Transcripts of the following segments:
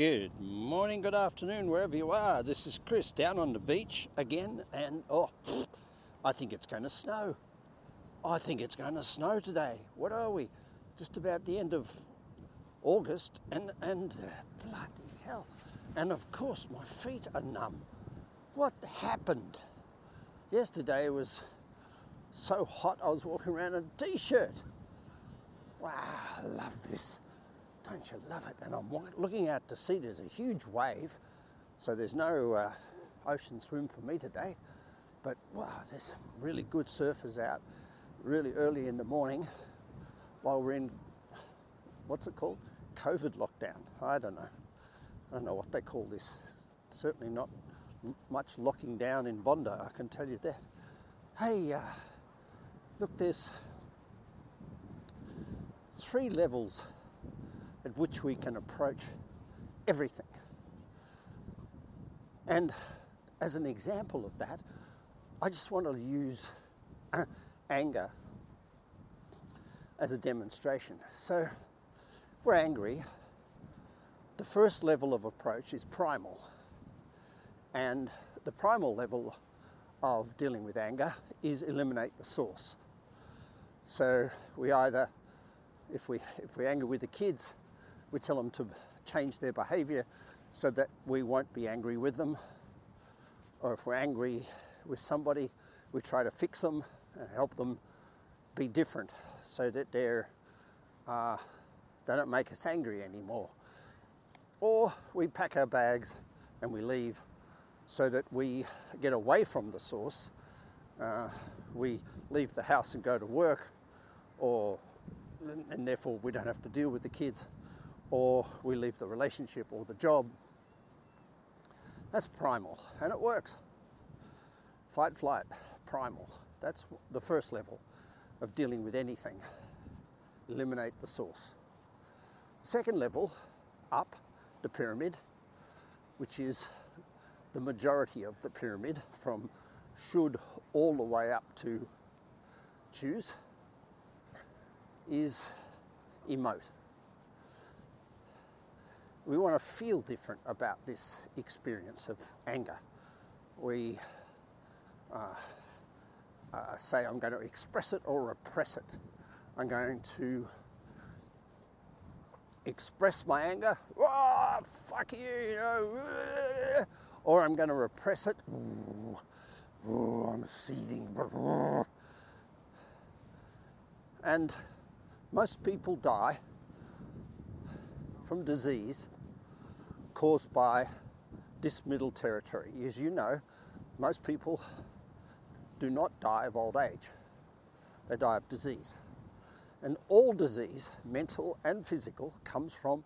Good morning, good afternoon, wherever you are. This is Chris down on the beach again, and oh, I think it's going to snow. I think it's going to snow today. What are we? Just about the end of August, and and uh, bloody hell! And of course, my feet are numb. What happened? Yesterday was so hot. I was walking around in a t-shirt. Wow, I love this. Don't you love it? And I'm looking out to sea. There's a huge wave, so there's no uh, ocean swim for me today. But wow, there's some really good surfers out really early in the morning while we're in what's it called? COVID lockdown. I don't know. I don't know what they call this. Certainly not much locking down in Bondi, I can tell you that. Hey, uh, look, there's three levels at which we can approach everything. And as an example of that, I just want to use uh, anger as a demonstration. So, if we're angry, the first level of approach is primal. And the primal level of dealing with anger is eliminate the source. So we either, if we if we anger with the kids, we tell them to change their behaviour so that we won't be angry with them. Or if we're angry with somebody, we try to fix them and help them be different so that they're, uh, they don't make us angry anymore. Or we pack our bags and we leave so that we get away from the source. Uh, we leave the house and go to work, or and therefore we don't have to deal with the kids or we leave the relationship or the job. That's primal and it works. Fight, flight, primal. That's the first level of dealing with anything. Eliminate the source. Second level, up the pyramid, which is the majority of the pyramid from should all the way up to choose, is emote we want to feel different about this experience of anger. We uh, uh, say, I'm going to express it or repress it. I'm going to express my anger, oh, fuck you, you know, or I'm going to repress it. Oh, I'm seething. And most people die from disease caused by this middle territory. As you know, most people do not die of old age, they die of disease. And all disease, mental and physical, comes from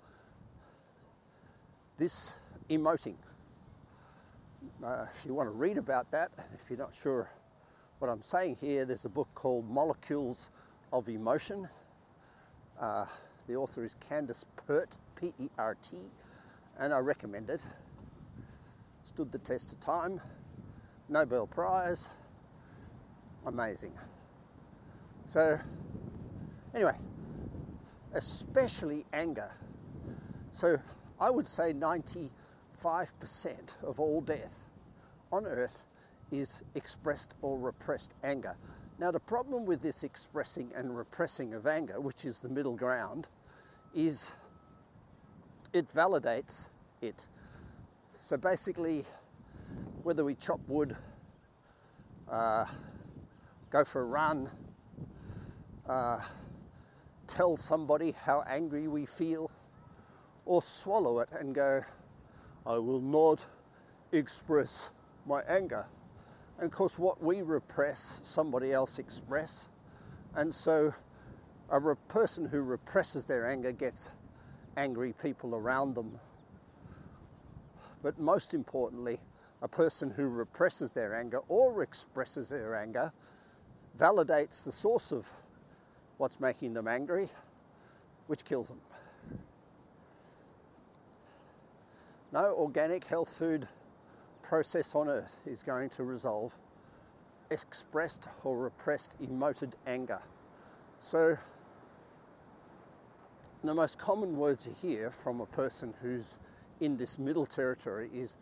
this emoting. Uh, if you want to read about that, if you're not sure what I'm saying here, there's a book called Molecules of Emotion. Uh, the author is Candace Pert, P E R T, and I recommend it. Stood the test of time, Nobel Prize, amazing. So, anyway, especially anger. So, I would say 95% of all death on earth is expressed or repressed anger. Now, the problem with this expressing and repressing of anger, which is the middle ground, is it validates it. So basically, whether we chop wood, uh, go for a run, uh, tell somebody how angry we feel, or swallow it and go, I will not express my anger. And of course, what we repress, somebody else express. And so a re- person who represses their anger gets angry people around them. But most importantly, a person who represses their anger or expresses their anger validates the source of what's making them angry, which kills them. No organic health food process on earth is going to resolve expressed or repressed emoted anger. So the most common word you hear from a person who's in this middle territory is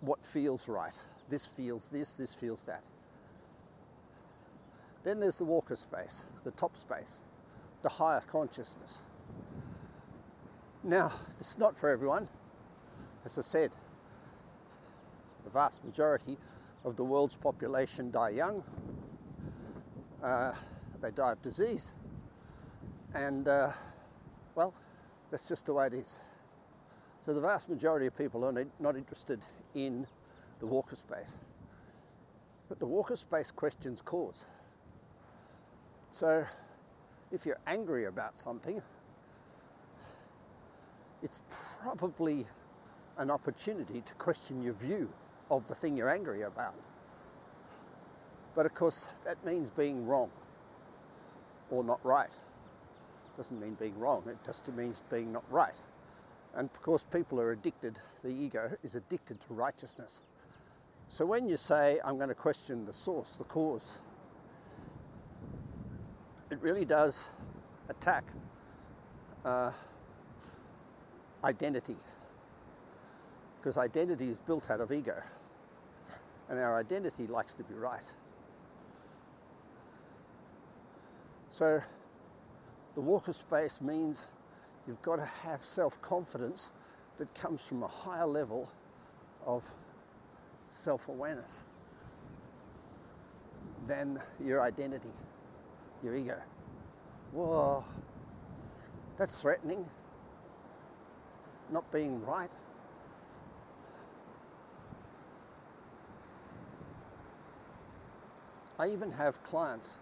what feels right. This feels this, this feels that. Then there's the walker space, the top space, the higher consciousness. Now, it's not for everyone. As I said, the vast majority of the world's population die young. Uh, they die of disease. And, uh, that's just the way it is. So the vast majority of people are not interested in the walker space. But the walker space questions cause. So if you're angry about something, it's probably an opportunity to question your view of the thing you're angry about. But of course, that means being wrong or not right. Doesn't mean being wrong, it just means being not right. And of course, people are addicted, the ego is addicted to righteousness. So when you say, I'm going to question the source, the cause, it really does attack uh, identity. Because identity is built out of ego. And our identity likes to be right. So the walker space means you've got to have self confidence that comes from a higher level of self awareness than your identity, your ego. Whoa, that's threatening. Not being right. I even have clients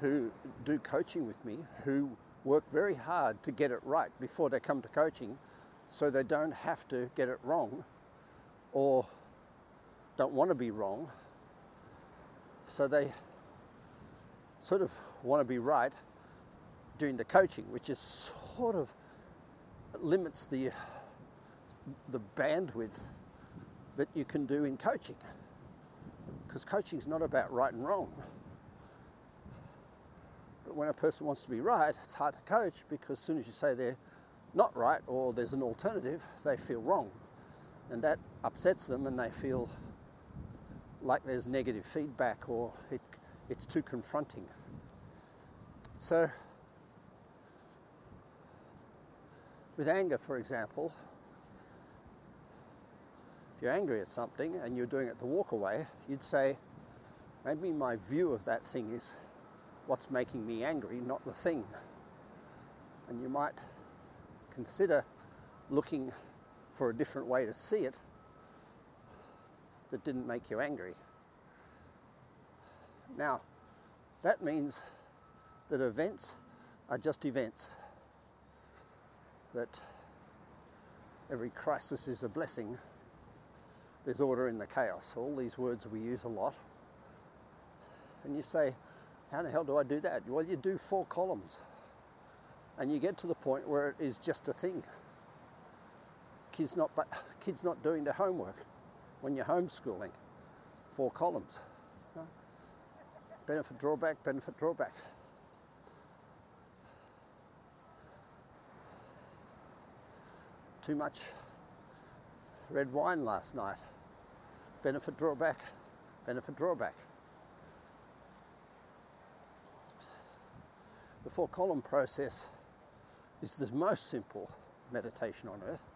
who do coaching with me who work very hard to get it right before they come to coaching so they don't have to get it wrong or don't want to be wrong. So they sort of want to be right during the coaching, which is sort of limits the the bandwidth that you can do in coaching because coaching is not about right and wrong. But when a person wants to be right, it's hard to coach because as soon as you say they're not right or there's an alternative, they feel wrong. And that upsets them and they feel like there's negative feedback or it, it's too confronting. So, with anger, for example, if you're angry at something and you're doing it the walk away, you'd say, maybe my view of that thing is what's making me angry, not the thing. And you might consider looking for a different way to see it that didn't make you angry. Now, that means that events are just events, that every crisis is a blessing there's order in the chaos. All these words we use a lot. And you say, how the hell do I do that? Well, you do four columns. And you get to the point where it is just a thing. Kids not, but kids not doing their homework when you're homeschooling. Four columns. Benefit, drawback, benefit, drawback. Too much red wine last night benefit drawback, benefit drawback. Four column process is the most simple meditation on earth.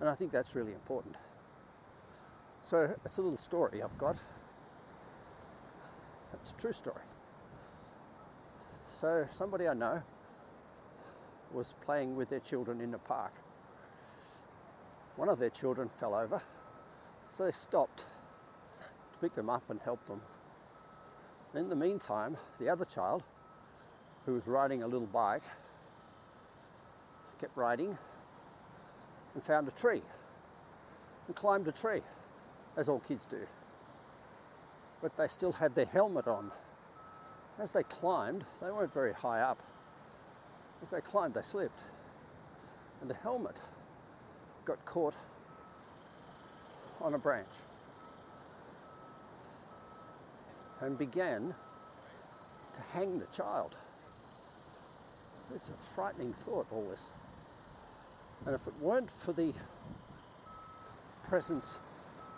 And I think that's really important. So it's a little story I've got. It's a true story. So somebody I know was playing with their children in the park one of their children fell over, so they stopped to pick them up and help them. In the meantime, the other child, who was riding a little bike, kept riding and found a tree and climbed a tree, as all kids do. But they still had their helmet on. As they climbed, they weren't very high up. As they climbed, they slipped. And the helmet got caught on a branch and began to hang the child. It's a frightening thought, all this. And if it weren't for the presence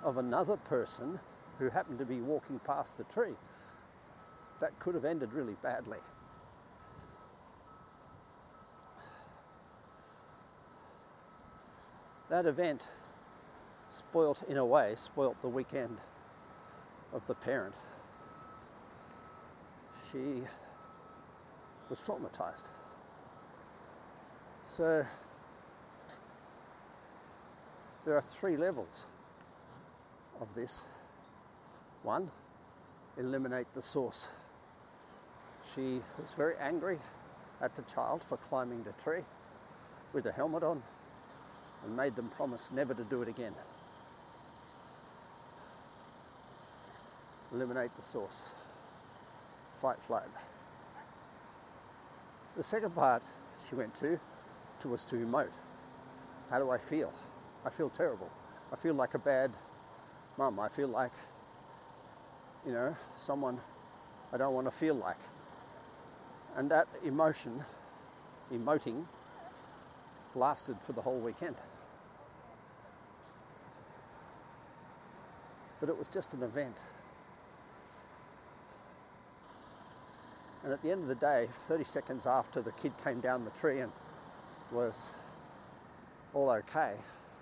of another person who happened to be walking past the tree, that could have ended really badly. That event spoilt, in a way, spoilt the weekend of the parent. She was traumatized. So there are three levels of this. One, eliminate the source. She was very angry at the child for climbing the tree with a helmet on and made them promise never to do it again. Eliminate the source. Fight flight. The second part she went to, to was to emote. How do I feel? I feel terrible. I feel like a bad mum. I feel like, you know, someone I don't want to feel like. And that emotion, emoting, lasted for the whole weekend. But it was just an event. And at the end of the day, 30 seconds after the kid came down the tree and was all okay,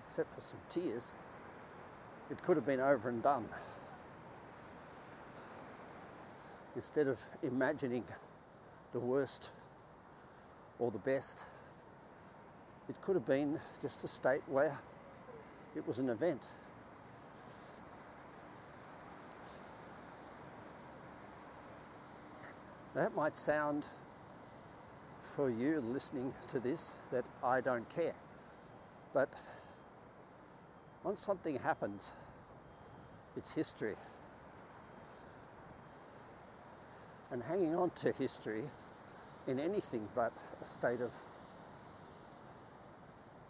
except for some tears, it could have been over and done. Instead of imagining the worst or the best, it could have been just a state where it was an event. That might sound for you listening to this that I don't care. But once something happens, it's history. And hanging on to history in anything but a state of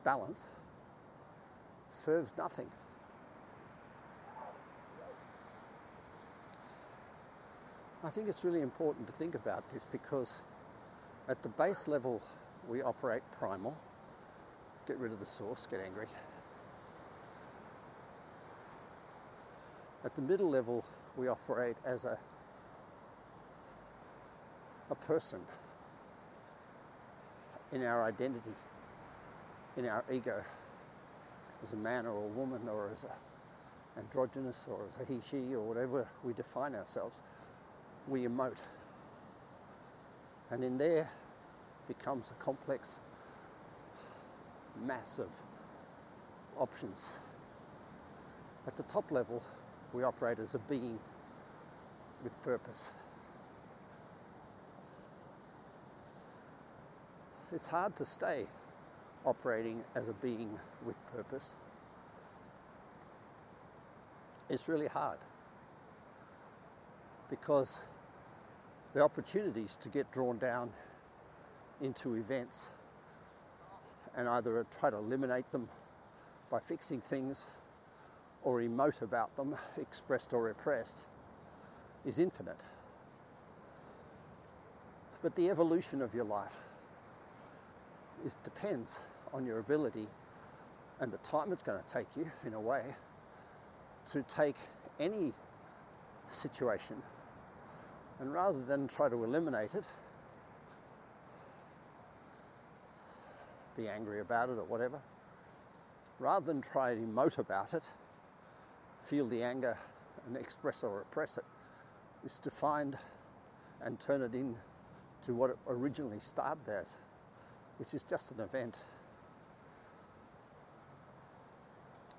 balance serves nothing. I think it's really important to think about this because at the base level we operate primal, get rid of the source, get angry. At the middle level we operate as a a person in our identity, in our ego, as a man or a woman or as a androgynous or as a he, she or whatever we define ourselves we emote. And in there becomes a complex mass of options. At the top level, we operate as a being with purpose. It's hard to stay operating as a being with purpose. It's really hard because the opportunities to get drawn down into events and either try to eliminate them by fixing things or emote about them, expressed or repressed, is infinite. But the evolution of your life is, depends on your ability and the time it's going to take you, in a way, to take any situation and rather than try to eliminate it, be angry about it or whatever, rather than try and emote about it, feel the anger and express or repress it, is to find and turn it in to what it originally started as, which is just an event.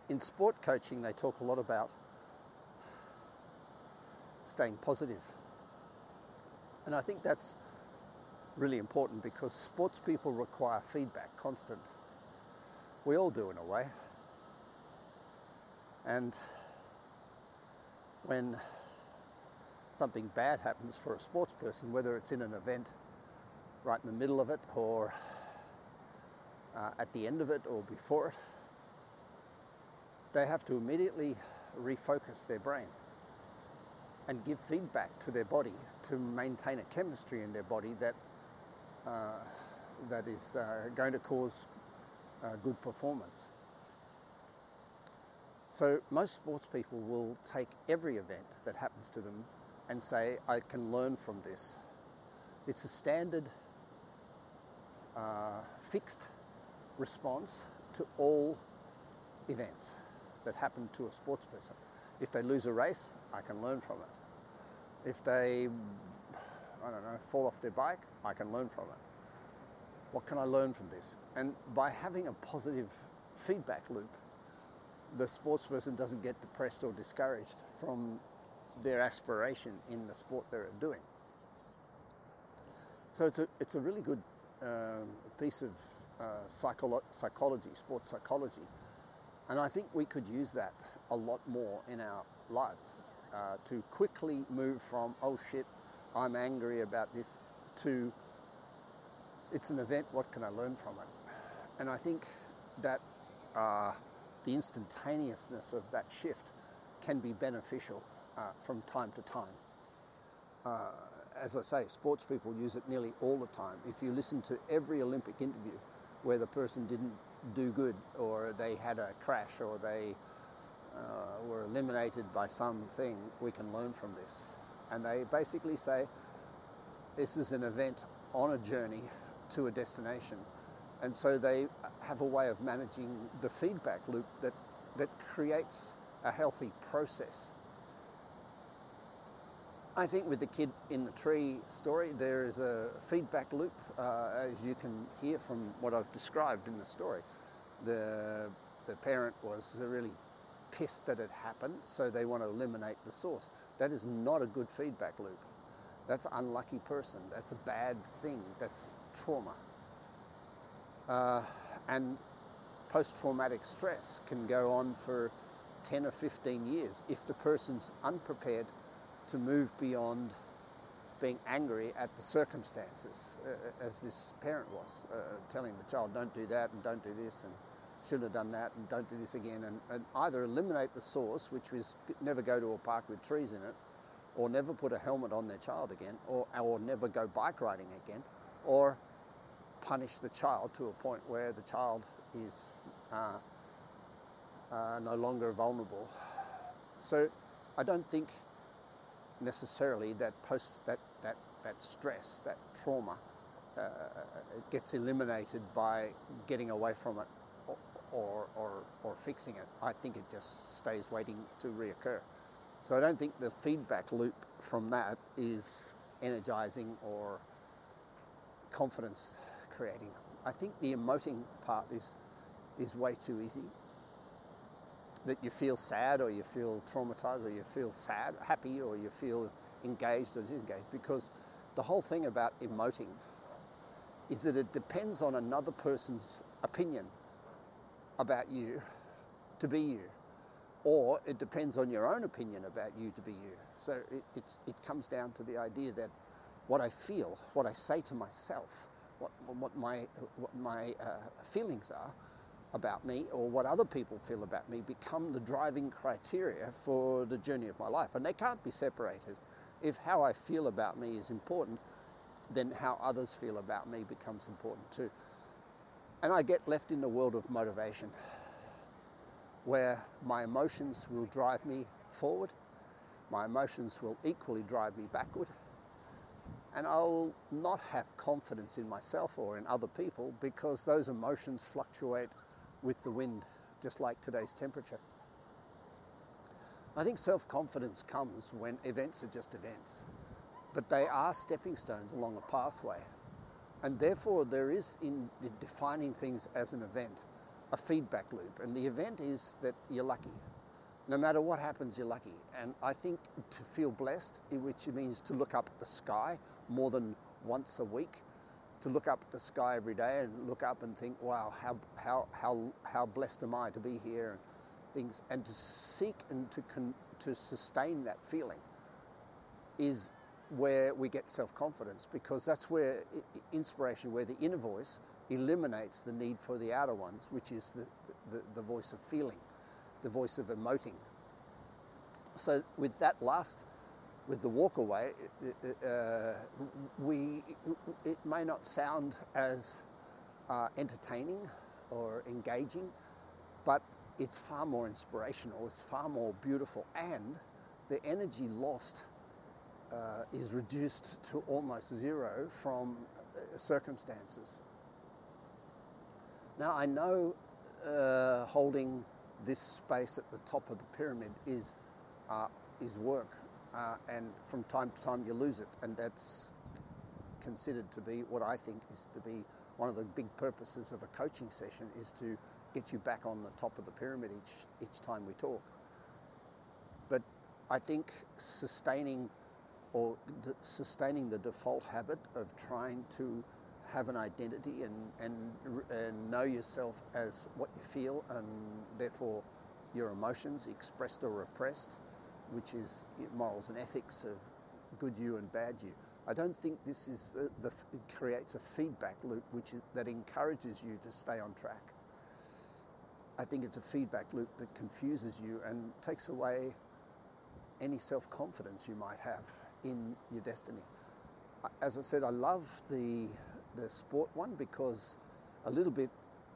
In sport coaching, they talk a lot about staying positive and I think that's really important because sports people require feedback, constant. We all do in a way. And when something bad happens for a sports person, whether it's in an event right in the middle of it or uh, at the end of it or before it, they have to immediately refocus their brain and give feedback to their body to maintain a chemistry in their body that uh, that is uh, going to cause uh, good performance. So most sports people will take every event that happens to them and say, I can learn from this. It's a standard uh, fixed response to all events that happen to a sports person. If they lose a race, I can learn from it. If they, I don't know, fall off their bike, I can learn from it. What can I learn from this? And by having a positive feedback loop, the sports person doesn't get depressed or discouraged from their aspiration in the sport they're doing. So it's a, it's a really good um, piece of uh, psycholo- psychology, sports psychology. And I think we could use that a lot more in our lives uh, to quickly move from, oh shit, I'm angry about this, to it's an event, what can I learn from it? And I think that uh, the instantaneousness of that shift can be beneficial uh, from time to time. Uh, as I say, sports people use it nearly all the time. If you listen to every Olympic interview where the person didn't do good or they had a crash or they uh, were eliminated by something, we can learn from this. And they basically say this is an event on a journey to a destination. And so they have a way of managing the feedback loop that, that creates a healthy process I think with the kid in the tree story, there is a feedback loop, uh, as you can hear from what I've described in the story. The, the parent was a really pissed that it happened, so they want to eliminate the source. That is not a good feedback loop. That's unlucky person. That's a bad thing. That's trauma. Uh, and post traumatic stress can go on for 10 or 15 years if the person's unprepared to move beyond being angry at the circumstances, uh, as this parent was, uh, telling the child, don't do that and don't do this and should have done that and don't do this again, and, and either eliminate the source, which was never go to a park with trees in it, or never put a helmet on their child again, or, or never go bike riding again, or punish the child to a point where the child is uh, uh, no longer vulnerable. So I don't think necessarily that post that that that stress, that trauma, uh, gets eliminated by getting away from it or, or, or, fixing it. I think it just stays waiting to reoccur. So I don't think the feedback loop from that is energizing or confidence creating. I think the emoting part is is way too easy that you feel sad or you feel traumatized or you feel sad, happy or you feel engaged or disengaged because the whole thing about emoting is that it depends on another person's opinion about you to be you or it depends on your own opinion about you to be you. So it, it comes down to the idea that what I feel, what I say to myself, what, what my, what my uh, feelings are, about me or what other people feel about me become the driving criteria for the journey of my life. And they can't be separated. If how I feel about me is important, then how others feel about me becomes important too. And I get left in the world of motivation where my emotions will drive me forward, my emotions will equally drive me backward, and I'll not have confidence in myself or in other people because those emotions fluctuate with the wind, just like today's temperature. I think self confidence comes when events are just events, but they are stepping stones along a pathway. And therefore, there is in defining things as an event a feedback loop. And the event is that you're lucky. No matter what happens, you're lucky. And I think to feel blessed, which means to look up at the sky more than once a week, to look up at the sky every day and look up and think, wow, how, how, how, how blessed am I to be here and things, and to seek and to, con- to sustain that feeling is where we get self-confidence because that's where inspiration, where the inner voice eliminates the need for the outer ones, which is the, the, the voice of feeling, the voice of emoting. So with that last with the walkaway, uh, we, it may not sound as uh, entertaining or engaging, but it's far more inspirational, it's far more beautiful, and the energy lost uh, is reduced to almost zero from uh, circumstances. Now, I know uh, holding this space at the top of the pyramid is, uh, is work, uh, and from time to time you lose it, and that's considered to be what I think is to be one of the big purposes of a coaching session is to get you back on the top of the pyramid each, each time we talk. But I think sustaining or sustaining the default habit of trying to have an identity and, and, and know yourself as what you feel and therefore your emotions expressed or repressed, which is morals and ethics of good you and bad you. I don't think this is the, the creates a feedback loop which is, that encourages you to stay on track. I think it's a feedback loop that confuses you and takes away any self confidence you might have in your destiny. As I said, I love the the sport one because a little bit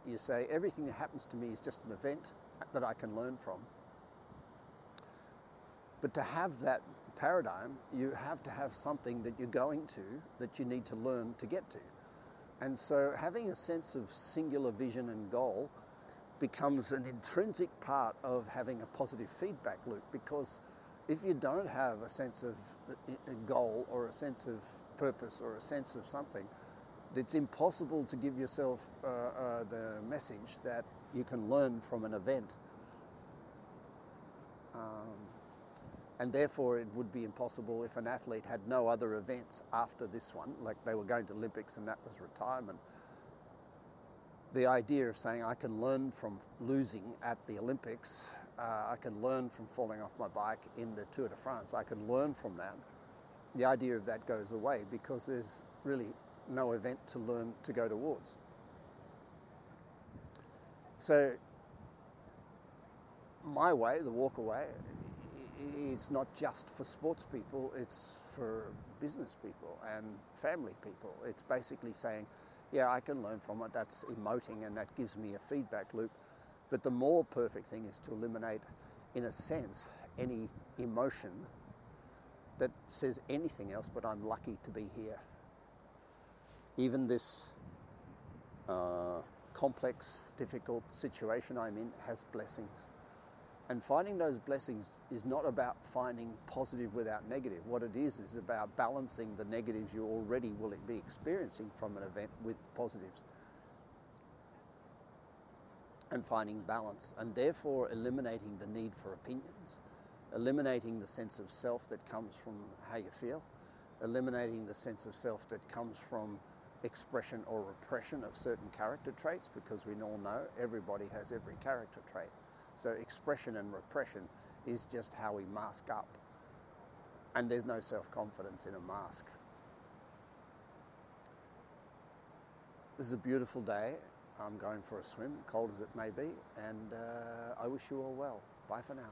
you say everything that happens to me is just an event that I can learn from. But to have that paradigm, you have to have something that you're going to that you need to learn to get to. And so having a sense of singular vision and goal becomes an intrinsic part of having a positive feedback loop because if you don't have a sense of a goal or a sense of purpose or a sense of something, it's impossible to give yourself uh, uh, the message that you can learn from an event. Um, and therefore, it would be impossible if an athlete had no other events after this one, like they were going to Olympics and that was retirement. The idea of saying I can learn from losing at the Olympics, uh, I can learn from falling off my bike in the Tour de France, I can learn from that. The idea of that goes away because there's really no event to learn to go towards. So, my way, the walk away, it's not just for sports people, it's for business people and family people. It's basically saying, yeah, I can learn from it, that's emoting and that gives me a feedback loop. But the more perfect thing is to eliminate, in a sense, any emotion that says anything else but I'm lucky to be here even this uh, complex, difficult situation I'm in has blessings. And finding those blessings is not about finding positive without negative. What it is is about balancing the negatives you already will be experiencing from an event with positives. And finding balance, and therefore eliminating the need for opinions, eliminating the sense of self that comes from how you feel, eliminating the sense of self that comes from expression or repression of certain character traits because we all know everybody has every character trait. So expression and repression is just how we mask up. And there's no self confidence in a mask. This is a beautiful day. I'm going for a swim, cold as it may be, and uh, I wish you all well. Bye for now.